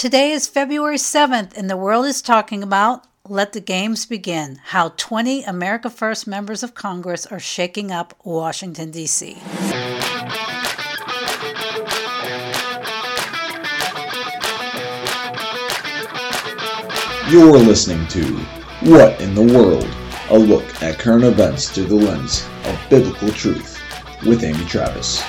Today is February 7th, and the world is talking about Let the Games Begin How 20 America First members of Congress are shaking up Washington, D.C. You're listening to What in the World? A look at current events through the lens of biblical truth with Amy Travis.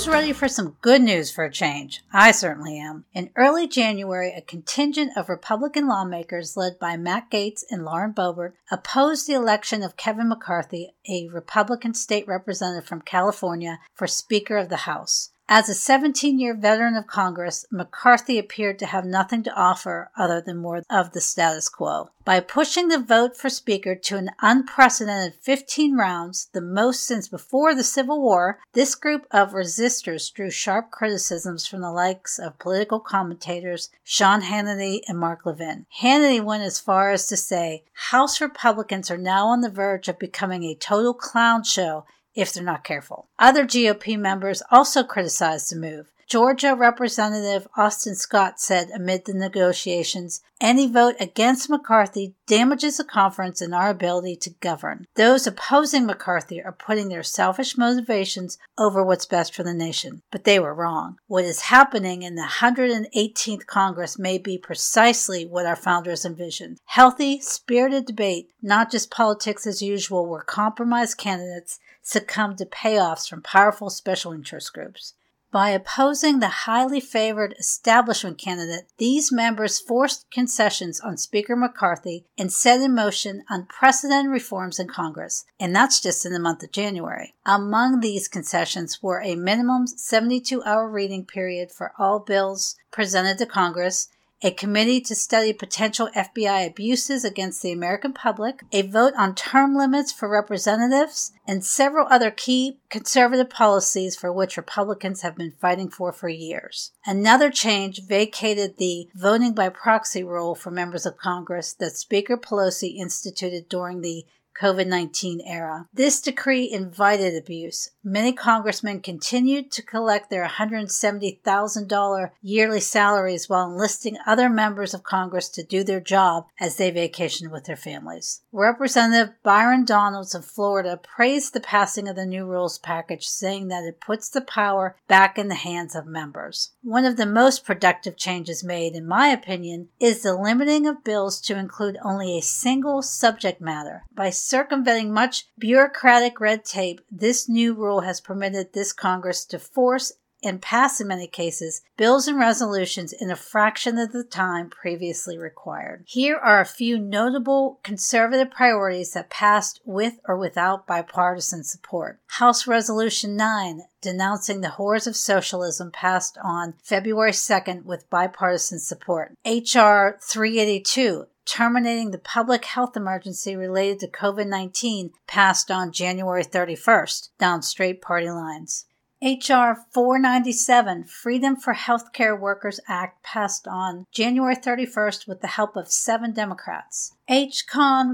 Who's ready for some good news for a change? I certainly am. In early January, a contingent of Republican lawmakers led by Matt Gaetz and Lauren Boebert opposed the election of Kevin McCarthy, a Republican state representative from California, for Speaker of the House. As a 17 year veteran of Congress, McCarthy appeared to have nothing to offer other than more of the status quo. By pushing the vote for Speaker to an unprecedented 15 rounds, the most since before the Civil War, this group of resistors drew sharp criticisms from the likes of political commentators Sean Hannity and Mark Levin. Hannity went as far as to say House Republicans are now on the verge of becoming a total clown show if they're not careful. Other GOP members also criticized the move. Georgia Representative Austin Scott said amid the negotiations, any vote against McCarthy damages the conference and our ability to govern. Those opposing McCarthy are putting their selfish motivations over what's best for the nation. But they were wrong. What is happening in the 118th Congress may be precisely what our founders envisioned. Healthy, spirited debate, not just politics as usual, where compromise candidates succumb to payoffs from powerful special interest groups. By opposing the highly favored establishment candidate, these members forced concessions on Speaker McCarthy and set in motion unprecedented reforms in Congress, and that's just in the month of January. Among these concessions were a minimum 72 hour reading period for all bills presented to Congress a committee to study potential FBI abuses against the American public, a vote on term limits for representatives, and several other key conservative policies for which Republicans have been fighting for for years. Another change vacated the voting by proxy rule for members of Congress that Speaker Pelosi instituted during the COVID 19 era. This decree invited abuse. Many congressmen continued to collect their $170,000 yearly salaries while enlisting other members of Congress to do their job as they vacationed with their families. Representative Byron Donalds of Florida praised the passing of the new rules package, saying that it puts the power back in the hands of members. One of the most productive changes made, in my opinion, is the limiting of bills to include only a single subject matter. By circumventing much bureaucratic red tape, this new rule has permitted this Congress to force and pass in many cases bills and resolutions in a fraction of the time previously required. Here are a few notable conservative priorities that passed with or without bipartisan support. House Resolution 9 denouncing the horrors of socialism passed on February 2nd with bipartisan support. H.R. 382 terminating the public health emergency related to COVID 19 passed on January 31st, down straight party lines. H.R. 497, Freedom for Healthcare Workers Act, passed on January 31st with the help of seven Democrats. H.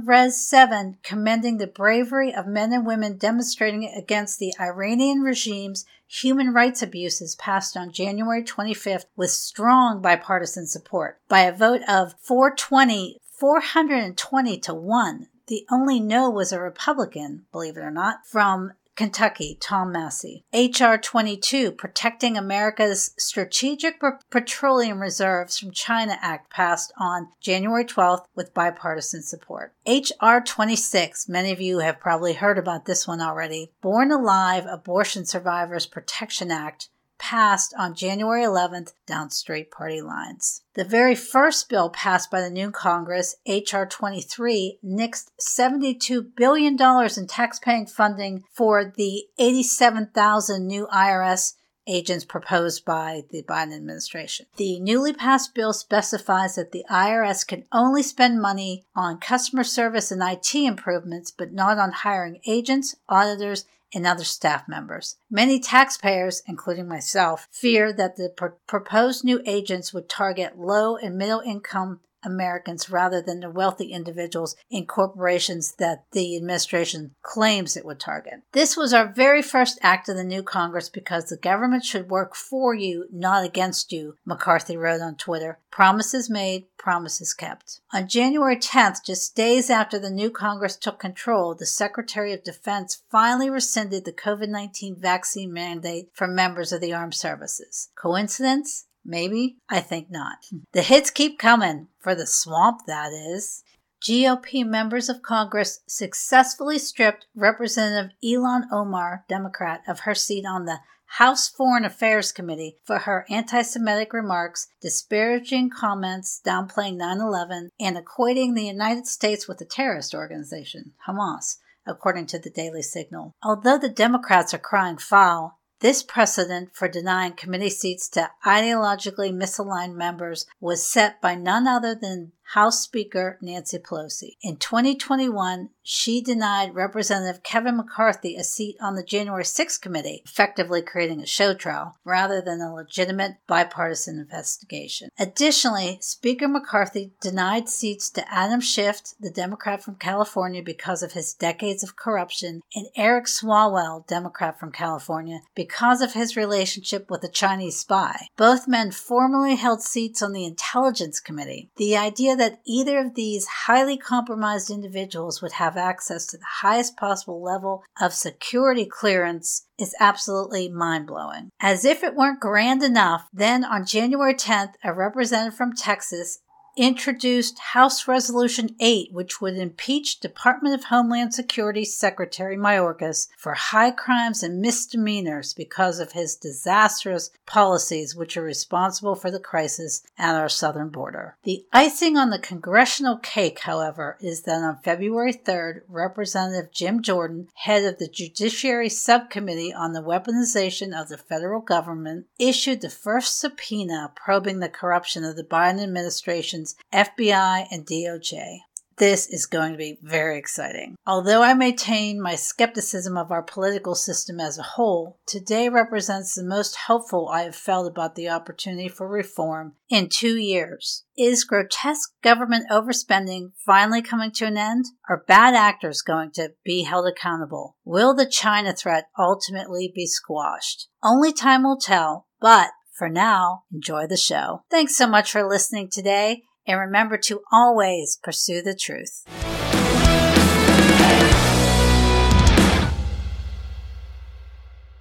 Res 7, commending the bravery of men and women demonstrating against the Iranian regime's human rights abuses, passed on January 25th with strong bipartisan support. By a vote of 420, 420 to 1, the only no was a Republican, believe it or not, from Kentucky, Tom Massie. H.R. 22, Protecting America's Strategic Petroleum Reserves from China Act, passed on January 12th with bipartisan support. H.R. 26, many of you have probably heard about this one already. Born Alive Abortion Survivors Protection Act, passed on January 11th down straight party lines. The very first bill passed by the new Congress, H.R. 23, nixed $72 billion in taxpaying funding for the 87,000 new IRS agents proposed by the Biden administration. The newly passed bill specifies that the IRS can only spend money on customer service and IT improvements, but not on hiring agents, auditors, and other staff members. Many taxpayers, including myself, fear that the pr- proposed new agents would target low and middle income Americans rather than the wealthy individuals in corporations that the administration claims it would target. This was our very first act of the new Congress because the government should work for you, not against you, McCarthy wrote on Twitter. Promises made, promises kept. On January 10th, just days after the new Congress took control, the Secretary of Defense finally rescinded the COVID 19 vaccine mandate for members of the armed services. Coincidence? Maybe? I think not. The hits keep coming, for the swamp, that is. GOP members of Congress successfully stripped Representative Ilhan Omar, Democrat, of her seat on the House Foreign Affairs Committee for her anti Semitic remarks, disparaging comments, downplaying 9 11, and equating the United States with a terrorist organization, Hamas, according to the Daily Signal. Although the Democrats are crying foul, this precedent for denying committee seats to ideologically misaligned members was set by none other than House Speaker Nancy Pelosi. In 2021, she denied Representative Kevin McCarthy a seat on the January 6th committee, effectively creating a show trial rather than a legitimate bipartisan investigation. Additionally, Speaker McCarthy denied seats to Adam Schiff, the Democrat from California, because of his decades of corruption, and Eric Swalwell, Democrat from California, because of his relationship with a Chinese spy. Both men formerly held seats on the Intelligence Committee. The idea that either of these highly compromised individuals would have access to the highest possible level of security clearance is absolutely mind blowing. As if it weren't grand enough, then on January 10th, a representative from Texas introduced House Resolution 8, which would impeach Department of Homeland Security Secretary Mayorkas for high crimes and misdemeanors because of his disastrous policies, which are responsible for the crisis at our southern border. The icing on the congressional cake, however, is that on February 3rd, Representative Jim Jordan, head of the Judiciary Subcommittee on the Weaponization of the Federal Government, issued the first subpoena probing the corruption of the Biden administration FBI, and DOJ. This is going to be very exciting. Although I maintain my skepticism of our political system as a whole, today represents the most hopeful I have felt about the opportunity for reform in two years. Is grotesque government overspending finally coming to an end? Are bad actors going to be held accountable? Will the China threat ultimately be squashed? Only time will tell, but for now, enjoy the show. Thanks so much for listening today and remember to always pursue the truth.